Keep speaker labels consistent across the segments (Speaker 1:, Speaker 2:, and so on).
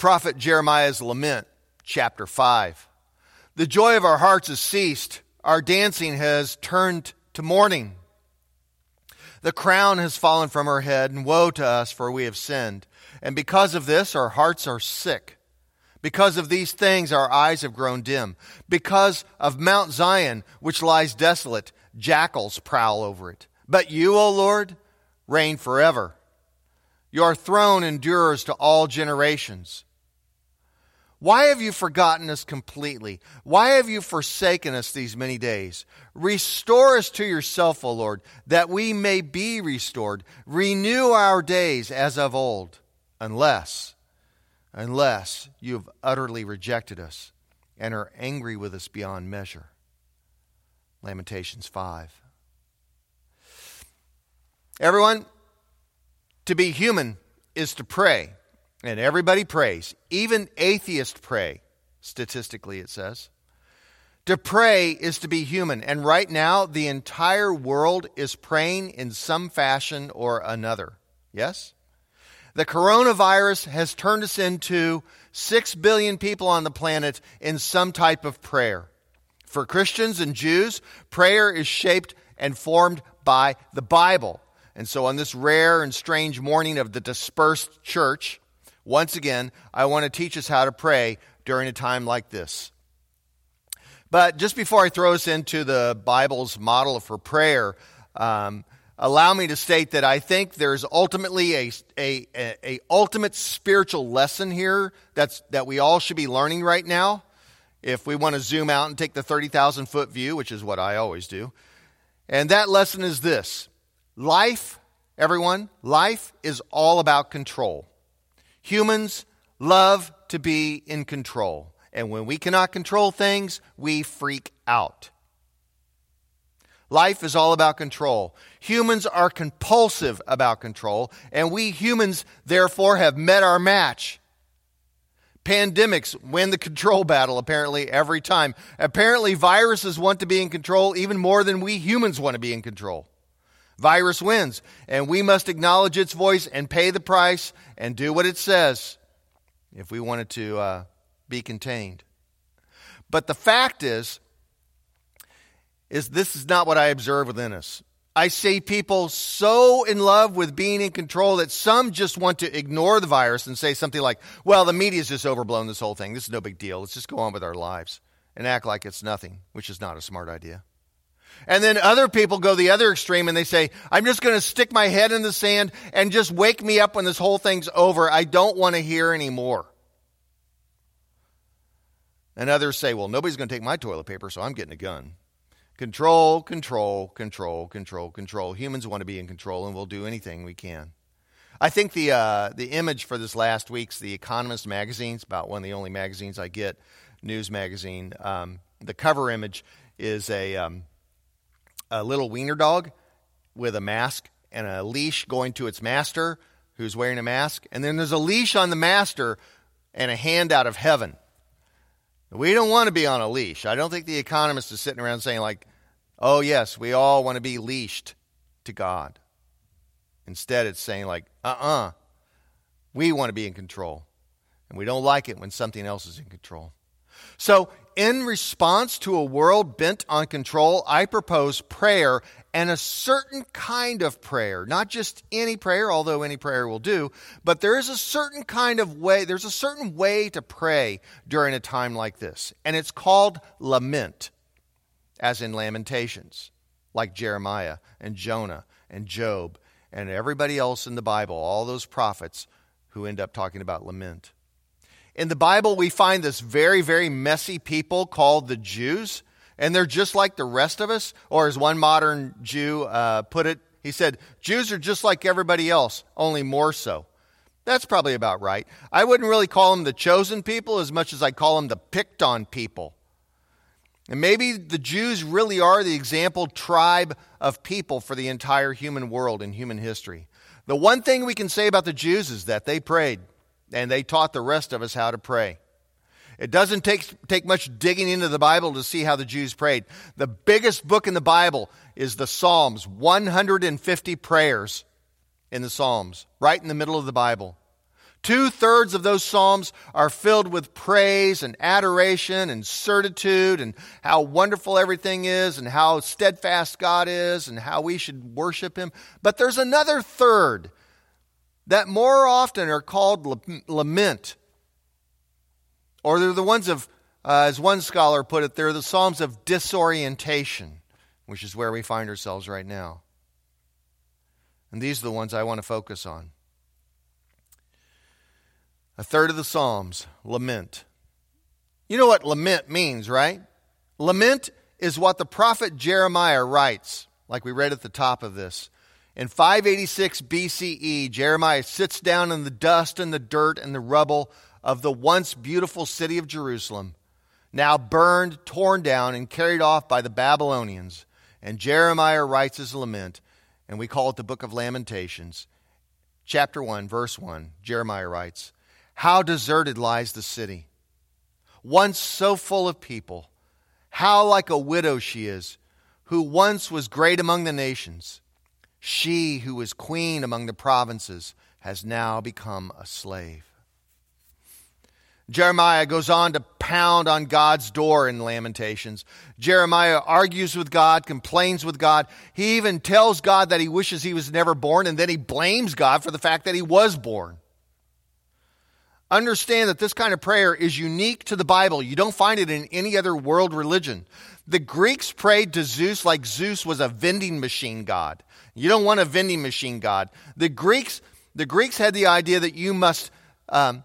Speaker 1: Prophet Jeremiah's lament, chapter 5. The joy of our hearts has ceased, our dancing has turned to mourning. The crown has fallen from our head, and woe to us, for we have sinned. And because of this, our hearts are sick. Because of these things, our eyes have grown dim. Because of Mount Zion, which lies desolate, jackals prowl over it. But you, O Lord, reign forever. Your throne endures to all generations. Why have you forgotten us completely? Why have you forsaken us these many days? Restore us to yourself, O Lord, that we may be restored. Renew our days as of old, unless, unless you have utterly rejected us and are angry with us beyond measure. Lamentations 5. Everyone, to be human is to pray. And everybody prays. Even atheists pray, statistically, it says. To pray is to be human. And right now, the entire world is praying in some fashion or another. Yes? The coronavirus has turned us into 6 billion people on the planet in some type of prayer. For Christians and Jews, prayer is shaped and formed by the Bible. And so, on this rare and strange morning of the dispersed church, once again, I want to teach us how to pray during a time like this. But just before I throw us into the Bible's model for prayer, um, allow me to state that I think there's ultimately a, a, a, ultimate spiritual lesson here that's, that we all should be learning right now. If we want to zoom out and take the 30,000 foot view, which is what I always do. And that lesson is this life, everyone, life is all about control. Humans love to be in control. And when we cannot control things, we freak out. Life is all about control. Humans are compulsive about control, and we humans, therefore, have met our match. Pandemics win the control battle, apparently, every time. Apparently, viruses want to be in control even more than we humans want to be in control. Virus wins, and we must acknowledge its voice and pay the price and do what it says if we want it to uh, be contained. But the fact is, is this is not what I observe within us. I see people so in love with being in control that some just want to ignore the virus and say something like, well, the media's just overblown this whole thing. This is no big deal. Let's just go on with our lives and act like it's nothing, which is not a smart idea. And then other people go the other extreme and they say, I'm just going to stick my head in the sand and just wake me up when this whole thing's over. I don't want to hear anymore. And others say, well, nobody's going to take my toilet paper, so I'm getting a gun. Control, control, control, control, control. Humans want to be in control and we'll do anything we can. I think the, uh, the image for this last week's The Economist magazine, it's about one of the only magazines I get, news magazine. Um, the cover image is a, um, a little wiener dog with a mask and a leash going to its master who's wearing a mask. And then there's a leash on the master and a hand out of heaven. We don't want to be on a leash. I don't think the economist is sitting around saying, like, oh, yes, we all want to be leashed to God. Instead, it's saying, like, uh uh-uh, uh, we want to be in control. And we don't like it when something else is in control. So in response to a world bent on control, I propose prayer and a certain kind of prayer, not just any prayer, although any prayer will do, but there is a certain kind of way, there's a certain way to pray during a time like this. And it's called lament, as in Lamentations, like Jeremiah and Jonah and Job and everybody else in the Bible, all those prophets who end up talking about lament. In the Bible, we find this very, very messy people called the Jews, and they're just like the rest of us. Or as one modern Jew uh, put it, he said, Jews are just like everybody else, only more so. That's probably about right. I wouldn't really call them the chosen people as much as I call them the picked on people. And maybe the Jews really are the example tribe of people for the entire human world in human history. The one thing we can say about the Jews is that they prayed and they taught the rest of us how to pray. It doesn't take, take much digging into the Bible to see how the Jews prayed. The biggest book in the Bible is the Psalms, 150 prayers in the Psalms, right in the middle of the Bible. Two thirds of those Psalms are filled with praise and adoration and certitude and how wonderful everything is and how steadfast God is and how we should worship Him. But there's another third that more often are called lament. Or they're the ones of, uh, as one scholar put it, they're the Psalms of disorientation, which is where we find ourselves right now. And these are the ones I want to focus on. A third of the Psalms, lament. You know what lament means, right? Lament is what the prophet Jeremiah writes, like we read at the top of this. In 586 BCE, Jeremiah sits down in the dust and the dirt and the rubble of the once beautiful city of Jerusalem, now burned, torn down, and carried off by the Babylonians. And Jeremiah writes his lament, and we call it the book of Lamentations. Chapter 1, verse 1, Jeremiah writes, how deserted lies the city, once so full of people. How like a widow she is, who once was great among the nations. She who was queen among the provinces has now become a slave. Jeremiah goes on to pound on God's door in Lamentations. Jeremiah argues with God, complains with God. He even tells God that he wishes he was never born, and then he blames God for the fact that he was born. Understand that this kind of prayer is unique to the Bible. You don't find it in any other world religion. The Greeks prayed to Zeus like Zeus was a vending machine god. You don't want a vending machine god. The Greeks, the Greeks had the idea that you must um,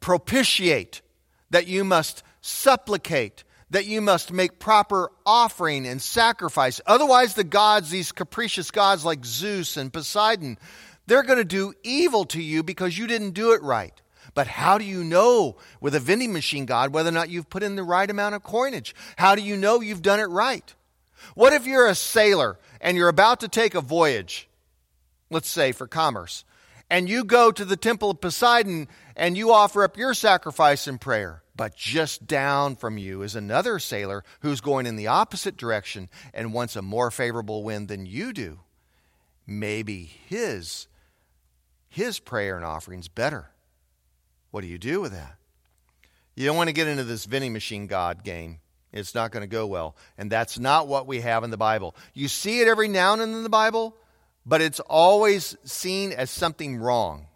Speaker 1: propitiate, that you must supplicate, that you must make proper offering and sacrifice. Otherwise, the gods, these capricious gods like Zeus and Poseidon, they're going to do evil to you because you didn't do it right. But how do you know with a vending machine God whether or not you've put in the right amount of coinage? How do you know you've done it right? What if you're a sailor and you're about to take a voyage, let's say for commerce, and you go to the temple of Poseidon and you offer up your sacrifice and prayer? But just down from you is another sailor who's going in the opposite direction and wants a more favorable wind than you do. Maybe his his prayer and offering's better. What do you do with that? You don't want to get into this vending machine God game. It's not going to go well. And that's not what we have in the Bible. You see it every now and then in the Bible, but it's always seen as something wrong.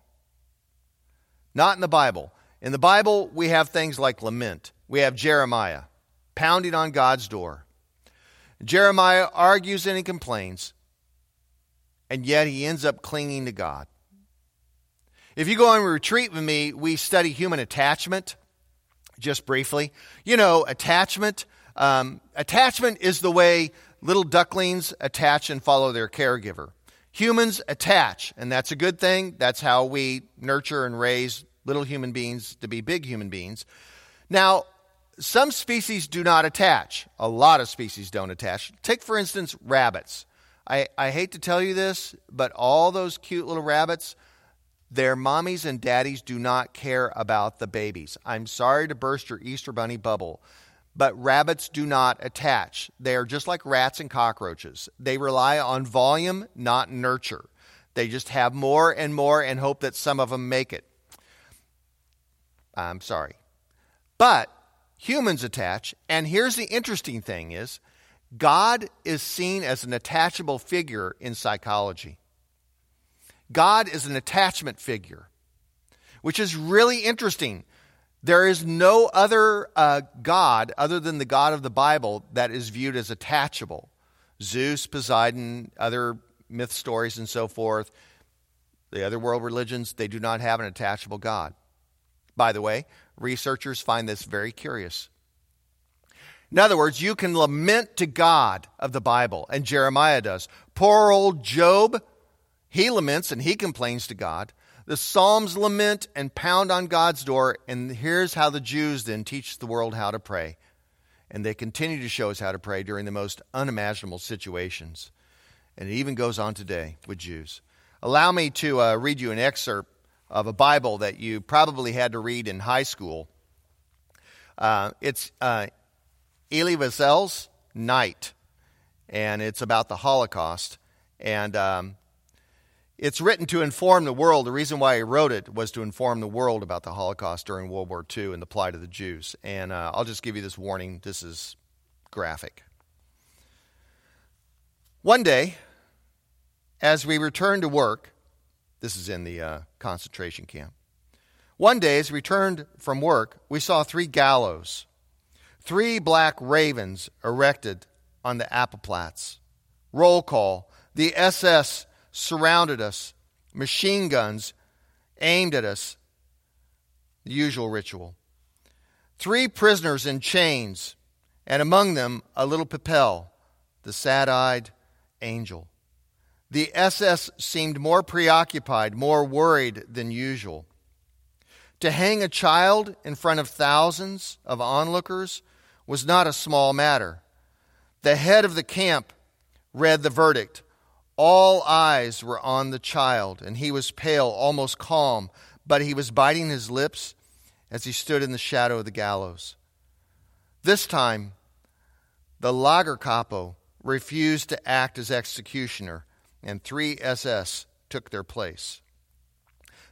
Speaker 1: Not in the Bible. In the Bible, we have things like lament. We have Jeremiah pounding on God's door. Jeremiah argues and he complains, and yet he ends up clinging to God. If you go on retreat with me, we study human attachment just briefly. You know, attachment. Um, attachment is the way little ducklings attach and follow their caregiver. Humans attach, and that's a good thing. That's how we nurture and raise little human beings to be big human beings. Now, some species do not attach. A lot of species don't attach. Take, for instance, rabbits. I, I hate to tell you this, but all those cute little rabbits, their mommies and daddies do not care about the babies. I'm sorry to burst your Easter Bunny bubble, but rabbits do not attach. They are just like rats and cockroaches. They rely on volume, not nurture. They just have more and more and hope that some of them make it. I'm sorry. But humans attach, and here's the interesting thing is God is seen as an attachable figure in psychology. God is an attachment figure, which is really interesting. There is no other uh, God other than the God of the Bible that is viewed as attachable. Zeus, Poseidon, other myth stories, and so forth, the other world religions, they do not have an attachable God. By the way, researchers find this very curious. In other words, you can lament to God of the Bible, and Jeremiah does. Poor old Job he laments and he complains to God. The Psalms lament and pound on God's door, and here's how the Jews then teach the world how to pray. And they continue to show us how to pray during the most unimaginable situations. And it even goes on today with Jews. Allow me to uh, read you an excerpt of a Bible that you probably had to read in high school. Uh, it's uh, Elie Wiesel's Night, and it's about the Holocaust. And um, It's written to inform the world. The reason why he wrote it was to inform the world about the Holocaust during World War II and the plight of the Jews. And uh, I'll just give you this warning this is graphic. One day, as we returned to work, this is in the uh, concentration camp. One day, as we returned from work, we saw three gallows, three black ravens erected on the Appelplatz. Roll call. The SS surrounded us, machine guns aimed at us. The usual ritual. Three prisoners in chains, and among them a little Pipel, the sad eyed angel. The SS seemed more preoccupied, more worried than usual. To hang a child in front of thousands of onlookers was not a small matter. The head of the camp read the verdict all eyes were on the child, and he was pale, almost calm, but he was biting his lips as he stood in the shadow of the gallows. This time, the Lagerkapo refused to act as executioner, and three SS took their place.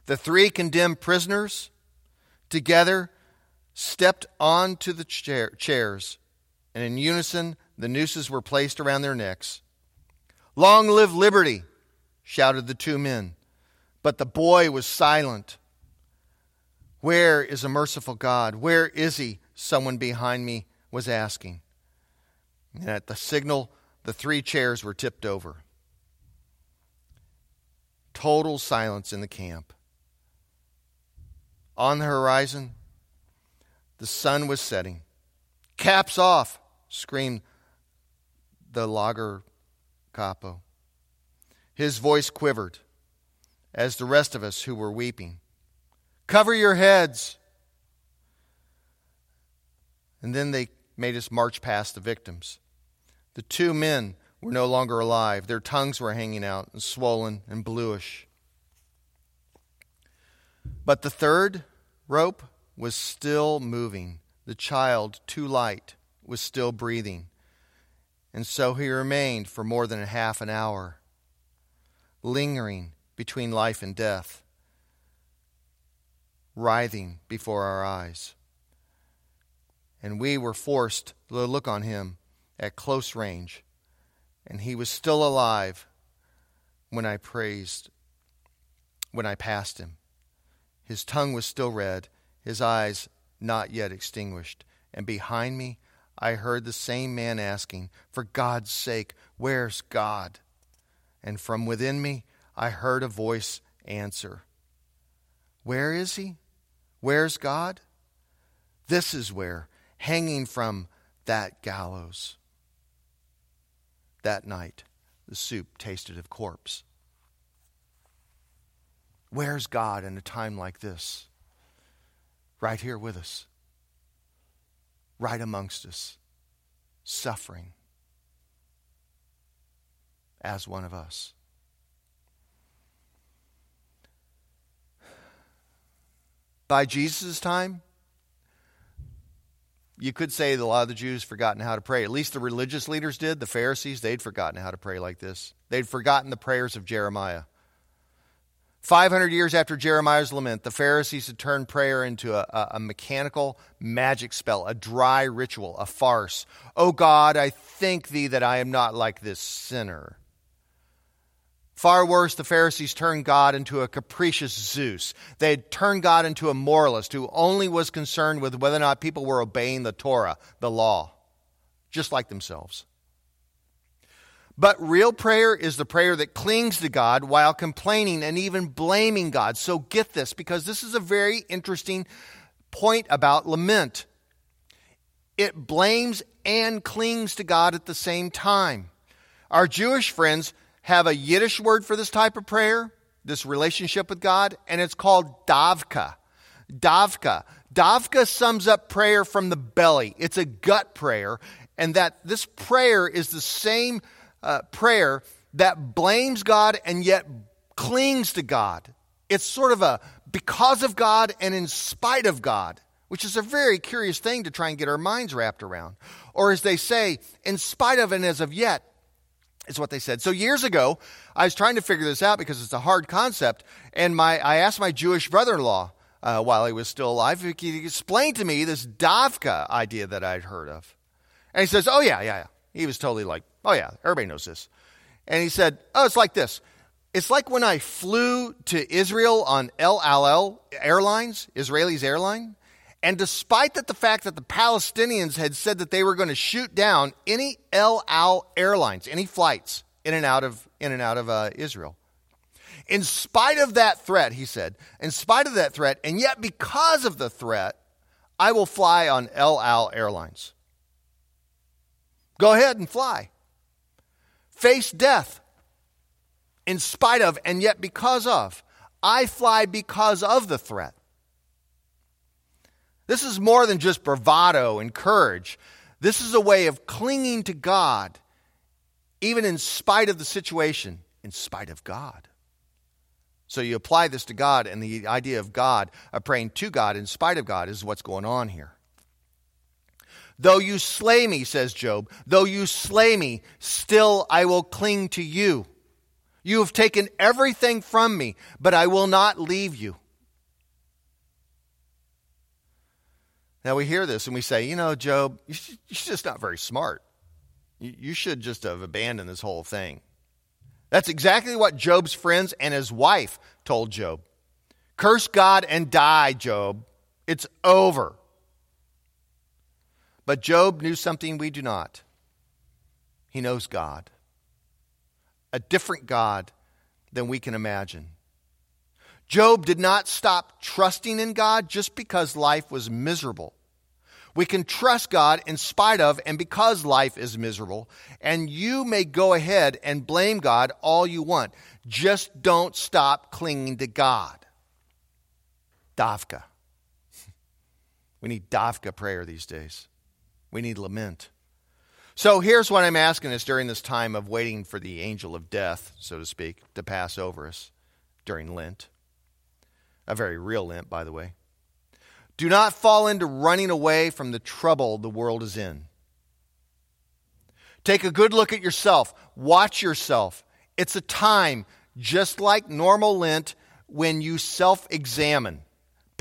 Speaker 1: The three condemned prisoners together stepped onto the chair, chairs, and in unison, the nooses were placed around their necks. Long live liberty, shouted the two men. But the boy was silent. Where is a merciful God? Where is he? Someone behind me was asking. And at the signal, the three chairs were tipped over. Total silence in the camp. On the horizon, the sun was setting. Caps off, screamed the lager Kapo. His voice quivered as the rest of us who were weeping. Cover your heads. And then they made us march past the victims. The two men were no longer alive. Their tongues were hanging out and swollen and bluish. But the third rope was still moving. The child, too light, was still breathing. And so he remained for more than a half an hour, lingering between life and death, writhing before our eyes. And we were forced to look on him at close range. And he was still alive when I praised, when I passed him. His tongue was still red, his eyes not yet extinguished. And behind me, I heard the same man asking, For God's sake, where's God? And from within me, I heard a voice answer, Where is he? Where's God? This is where, hanging from that gallows. That night, the soup tasted of corpse. Where's God in a time like this? Right here with us right amongst us, suffering as one of us. By Jesus' time, you could say that a lot of the Jews forgotten how to pray. At least the religious leaders did. The Pharisees, they'd forgotten how to pray like this. They'd forgotten the prayers of Jeremiah. 500 years after Jeremiah's lament, the Pharisees had turned prayer into a, a, mechanical magic spell, a dry ritual, a farce. Oh God, I thank thee that I am not like this sinner. Far worse, the Pharisees turned God into a capricious Zeus. They had turned God into a moralist who only was concerned with whether or not people were obeying the Torah, the law, just like themselves. But real prayer is the prayer that clings to God while complaining and even blaming God. So get this, because this is a very interesting point about lament. It blames and clings to God at the same time. Our Jewish friends have a Yiddish word for this type of prayer, this relationship with God, and it's called davka. Davka. Davka sums up prayer from the belly. It's a gut prayer, and that this prayer is the same uh, prayer that blames God and yet clings to God. It's sort of a because of God and in spite of God, which is a very curious thing to try and get our minds wrapped around. Or as they say, in spite of and as of yet. is what they said. So years ago, I was trying to figure this out because it's a hard concept, and my I asked my Jewish brother-in-law uh, while he was still alive if he could explain to me this davka idea that I'd heard of. And he says, "Oh yeah, yeah, yeah." He was totally like, "Oh yeah, everybody knows this." And he said, "Oh, it's like this. It's like when I flew to Israel on El Al Airlines, Israelis airline, and despite that the fact that the Palestinians had said that they were going to shoot down any El Al airlines, any flights in and out of in and out of uh, Israel, in spite of that threat, he said, in spite of that threat, and yet because of the threat, I will fly on El Al Airlines. Go ahead and fly. Face death in spite of, and yet because of. I fly because of the threat. This is more than just bravado and courage. This is a way of clinging to God, even in spite of the situation, in spite of God. So you apply this to God, and the idea of God, of praying to God in spite of God, is what's going on here. Though you slay me, says Job, though you slay me, still I will cling to you. You have taken everything from me, but I will not leave you. Now we hear this and we say, you know, Job, you're just not very smart. You should just have abandoned this whole thing. That's exactly what Job's friends and his wife told Job. Curse God and die, Job. It's over. But Job knew something we do not. He knows God, a different God than we can imagine. Job did not stop trusting in God just because life was miserable. We can trust God in spite of and because life is miserable. And you may go ahead and blame God all you want. Just don't stop clinging to God. Davka. We need Davka prayer these days. We need lament. So here's what I'm asking us during this time of waiting for the angel of death, so to speak, to pass over us during Lent. A very real Lent, by the way. Do not fall into running away from the trouble the world is in. Take a good look at yourself. Watch yourself. It's a time, just like normal Lent, when you self examine.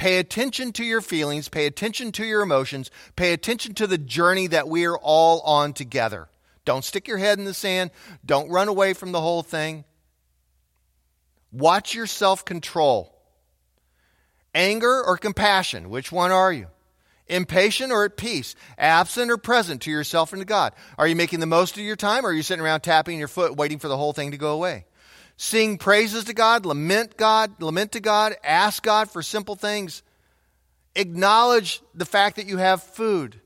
Speaker 1: Pay attention to your feelings, pay attention to your emotions, pay attention to the journey that we are all on together. Don't stick your head in the sand, don't run away from the whole thing. Watch your self control. Anger or compassion, which one are you? Impatient or at peace? Absent or present to yourself and to God? Are you making the most of your time or are you sitting around tapping your foot waiting for the whole thing to go away? Sing praises to God, lament God, lament to God, ask God for simple things. Acknowledge the fact that you have food,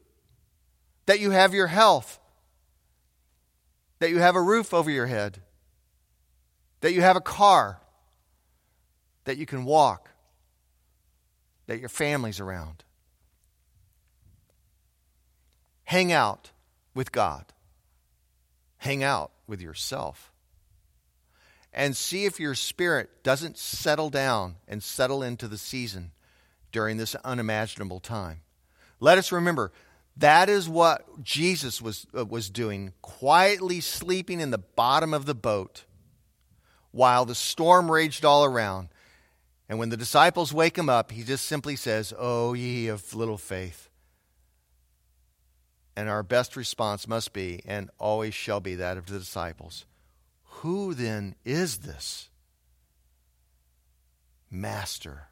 Speaker 1: that you have your health, that you have a roof over your head, that you have a car, that you can walk, that your family's around. Hang out with God. Hang out with yourself and see if your spirit doesn't settle down and settle into the season during this unimaginable time. Let us remember that is what Jesus was, uh, was doing, quietly sleeping in the bottom of the boat while the storm raged all around. And when the disciples wake him up, he just simply says, Oh, ye of little faith. And our best response must be, and always shall be, that of the disciples who then is this master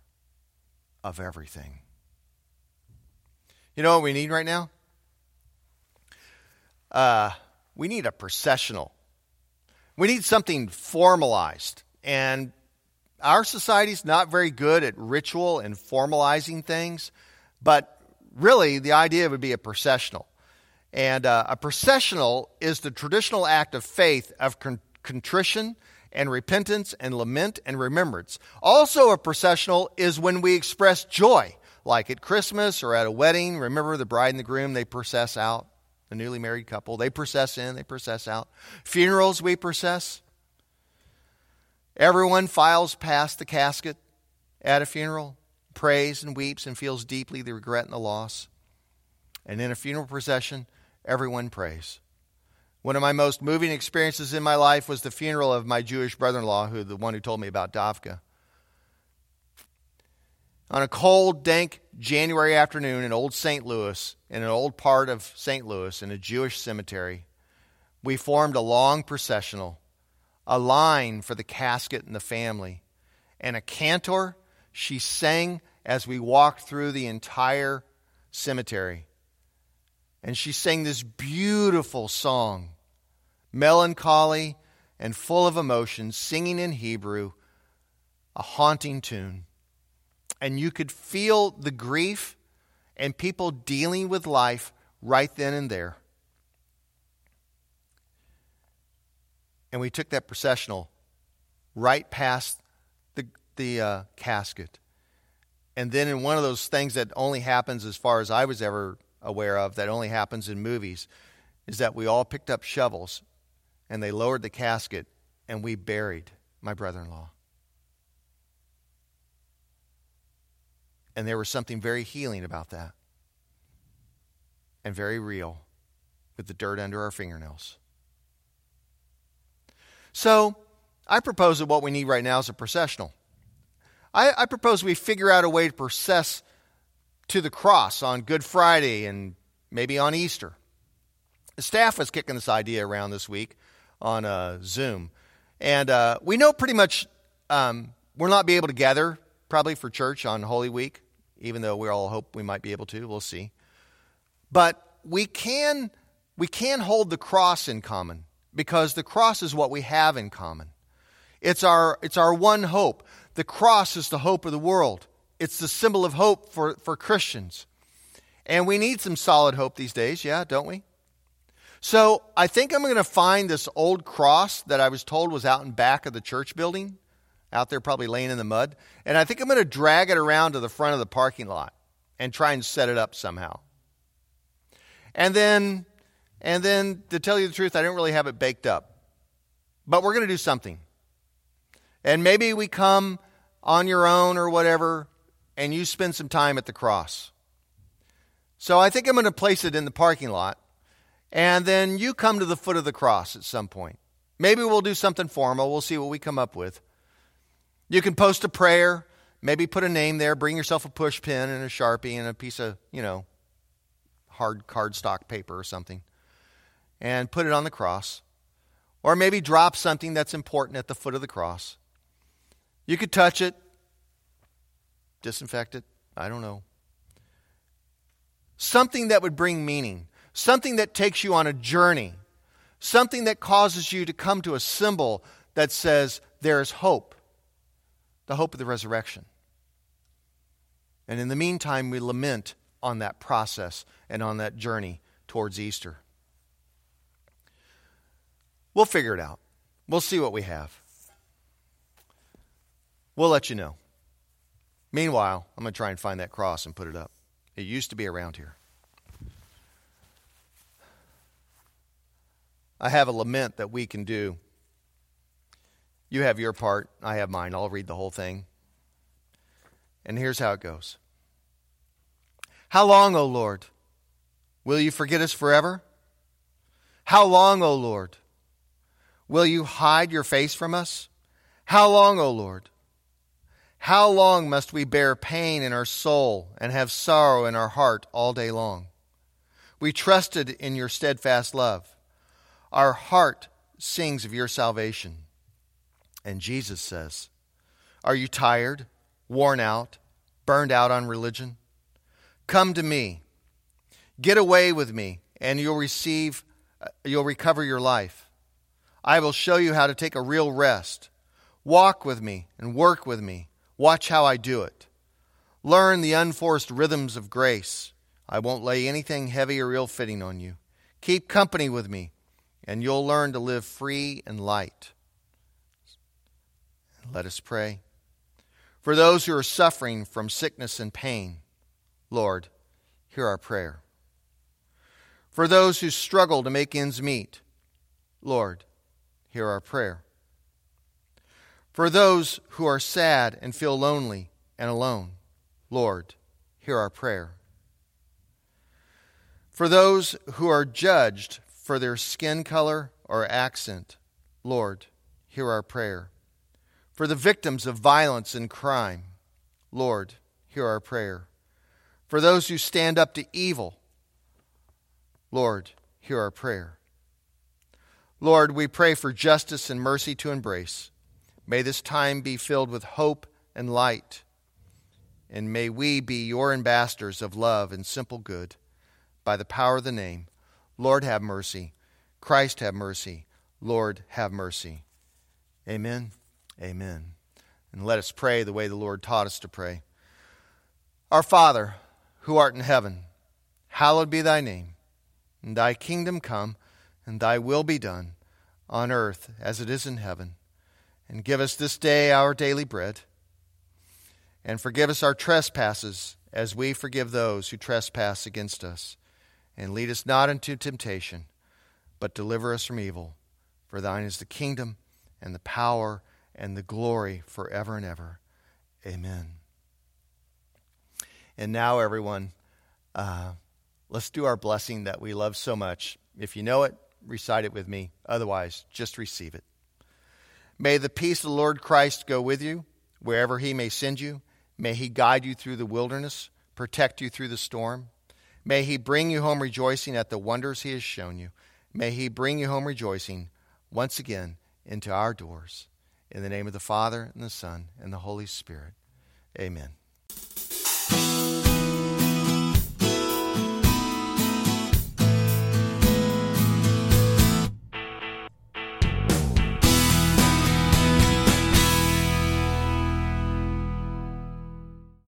Speaker 1: of everything? You know what we need right now? Uh, we need a processional. We need something formalized. And our society's not very good at ritual and formalizing things, but really the idea would be a processional. And uh, a processional is the traditional act of faith of con- contrition and repentance and lament and remembrance. Also, a processional is when we express joy, like at Christmas or at a wedding. Remember the bride and the groom, they process out. The newly married couple, they process in, they process out. Funerals, we process. Everyone files past the casket at a funeral, prays and weeps and feels deeply the regret and the loss. And in a funeral procession, everyone prays. One of my most moving experiences in my life was the funeral of my Jewish brother in law, who the one who told me about Davka. On a cold, dank January afternoon in old St. Louis, in an old part of St. Louis, in a Jewish cemetery, we formed a long processional, a line for the casket and the family. And a cantor, she sang as we walked through the entire cemetery. And she sang this beautiful song, melancholy and full of emotion, singing in Hebrew, a haunting tune. And you could feel the grief and people dealing with life right then and there. And we took that processional right past the, the uh, casket. And then, in one of those things that only happens, as far as I was ever aware of, that only happens in movies, is that we all picked up shovels and they lowered the casket and we buried my brother in law. And there was something very healing about that and very real with the dirt under our fingernails. So, I propose that what we need right now is a processional. I, I propose we figure out a way to process to the cross on Good Friday and maybe on Easter. The staff was kicking this idea around this week on uh, Zoom. And uh, we know pretty much um, we'll not be able to gather probably for church on Holy Week, even though we all hope we might be able to. We'll see. But we can, we can hold the cross in common because the cross is what we have in common. It's our, it's our one hope. The cross is the hope of the world. It's the symbol of hope for, for Christians. And we need some solid hope these days, yeah, don't we? So I think I'm going to find this old cross that I was told was out in back of the church building, out there probably laying in the mud. And I think I'm going to drag it around to the front of the parking lot and try and set it up somehow. And then, and then to tell you the truth, I didn't really have it baked up. But we're going to do something. And maybe we come on your own or whatever, and you spend some time at the cross. So I think I'm going to place it in the parking lot, and then you come to the foot of the cross at some point. Maybe we'll do something formal. We'll see what we come up with. You can post a prayer, maybe put a name there, bring yourself a push pin and a sharpie and a piece of, you know, hard cardstock paper or something, and put it on the cross. Or maybe drop something that's important at the foot of the cross. You could touch it, disinfect it, I don't know. Something that would bring meaning, something that takes you on a journey, something that causes you to come to a symbol that says there is hope, the hope of the resurrection. And in the meantime, we lament on that process and on that journey towards Easter. We'll figure it out. We'll see what we have. We'll let you know. Meanwhile, I'm going to try and find that cross and put it up. It used to be around here. I have a lament that we can do. You have your part, I have mine. I'll read the whole thing. And here's how it goes How long, O Lord? Will you forget us forever? How long, O Lord? Will you hide your face from us? How long, O Lord? How long must we bear pain in our soul and have sorrow in our heart all day long? We trusted in your steadfast love. Our heart sings of your salvation. And Jesus says, Are you tired, worn out, burned out on religion? Come to me. Get away with me, and you'll receive, uh, you'll recover your life. I will show you how to take a real rest. Walk with me and work with me Watch how I do it. Learn the unforced rhythms of grace. I won't lay anything heavy or ill fitting on you. Keep company with me, and you'll learn to live free and light. Let us pray. For those who are suffering from sickness and pain, Lord, hear our prayer. For those who struggle to make ends meet, Lord, hear our prayer. For those who are sad and feel lonely and alone, Lord, hear our prayer. For those who are judged for their skin color or accent, Lord, hear our prayer. For the victims of violence and crime, Lord, hear our prayer. For those who stand up to evil, Lord, hear our prayer. Lord, we pray for justice and mercy to embrace. May this time be filled with hope and light. And may we be your ambassadors of love and simple good by the power of the name. Lord, have mercy. Christ, have mercy. Lord, have mercy. Amen. Amen. And let us pray the way the Lord taught us to pray. Our Father, who art in heaven, hallowed be thy name. And thy kingdom come, and thy will be done, on earth as it is in heaven. And give us this day our daily bread. And forgive us our trespasses, as we forgive those who trespass against us. And lead us not into temptation, but deliver us from evil. For thine is the kingdom, and the power, and the glory forever and ever. Amen. And now, everyone, uh, let's do our blessing that we love so much. If you know it, recite it with me. Otherwise, just receive it. May the peace of the Lord Christ go with you wherever he may send you. May he guide you through the wilderness, protect you through the storm. May he bring you home rejoicing at the wonders he has shown you. May he bring you home rejoicing once again into our doors. In the name of the Father, and the Son, and the Holy Spirit. Amen.